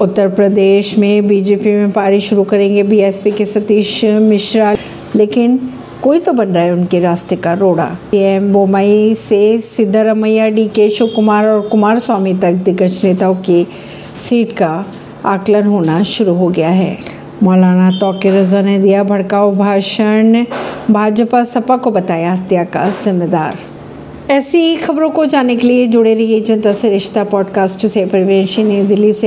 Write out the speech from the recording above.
उत्तर प्रदेश में बीजेपी में पारी शुरू करेंगे, बीएसपी के सतीश मिश्रा। लेकिन कोई तो बन रहा है उनके रास्ते का रोड़ा। सीएम बोमई से सिद्धरमैया डी के शिव कुमार और कुमार स्वामी तक दिग्गज नेताओं की सीट का आकलन होना शुरू हो गया है। मौलाना तोके रजा ने दिया भड़काऊ भाषण। भाजपा सपा को बताया हत्या का जिम्मेदार। ऐसी खबरों को जानने के लिए जुड़े रहिए जनता से रिश्ता पॉडकास्ट से। परवेश, नई दिल्ली से।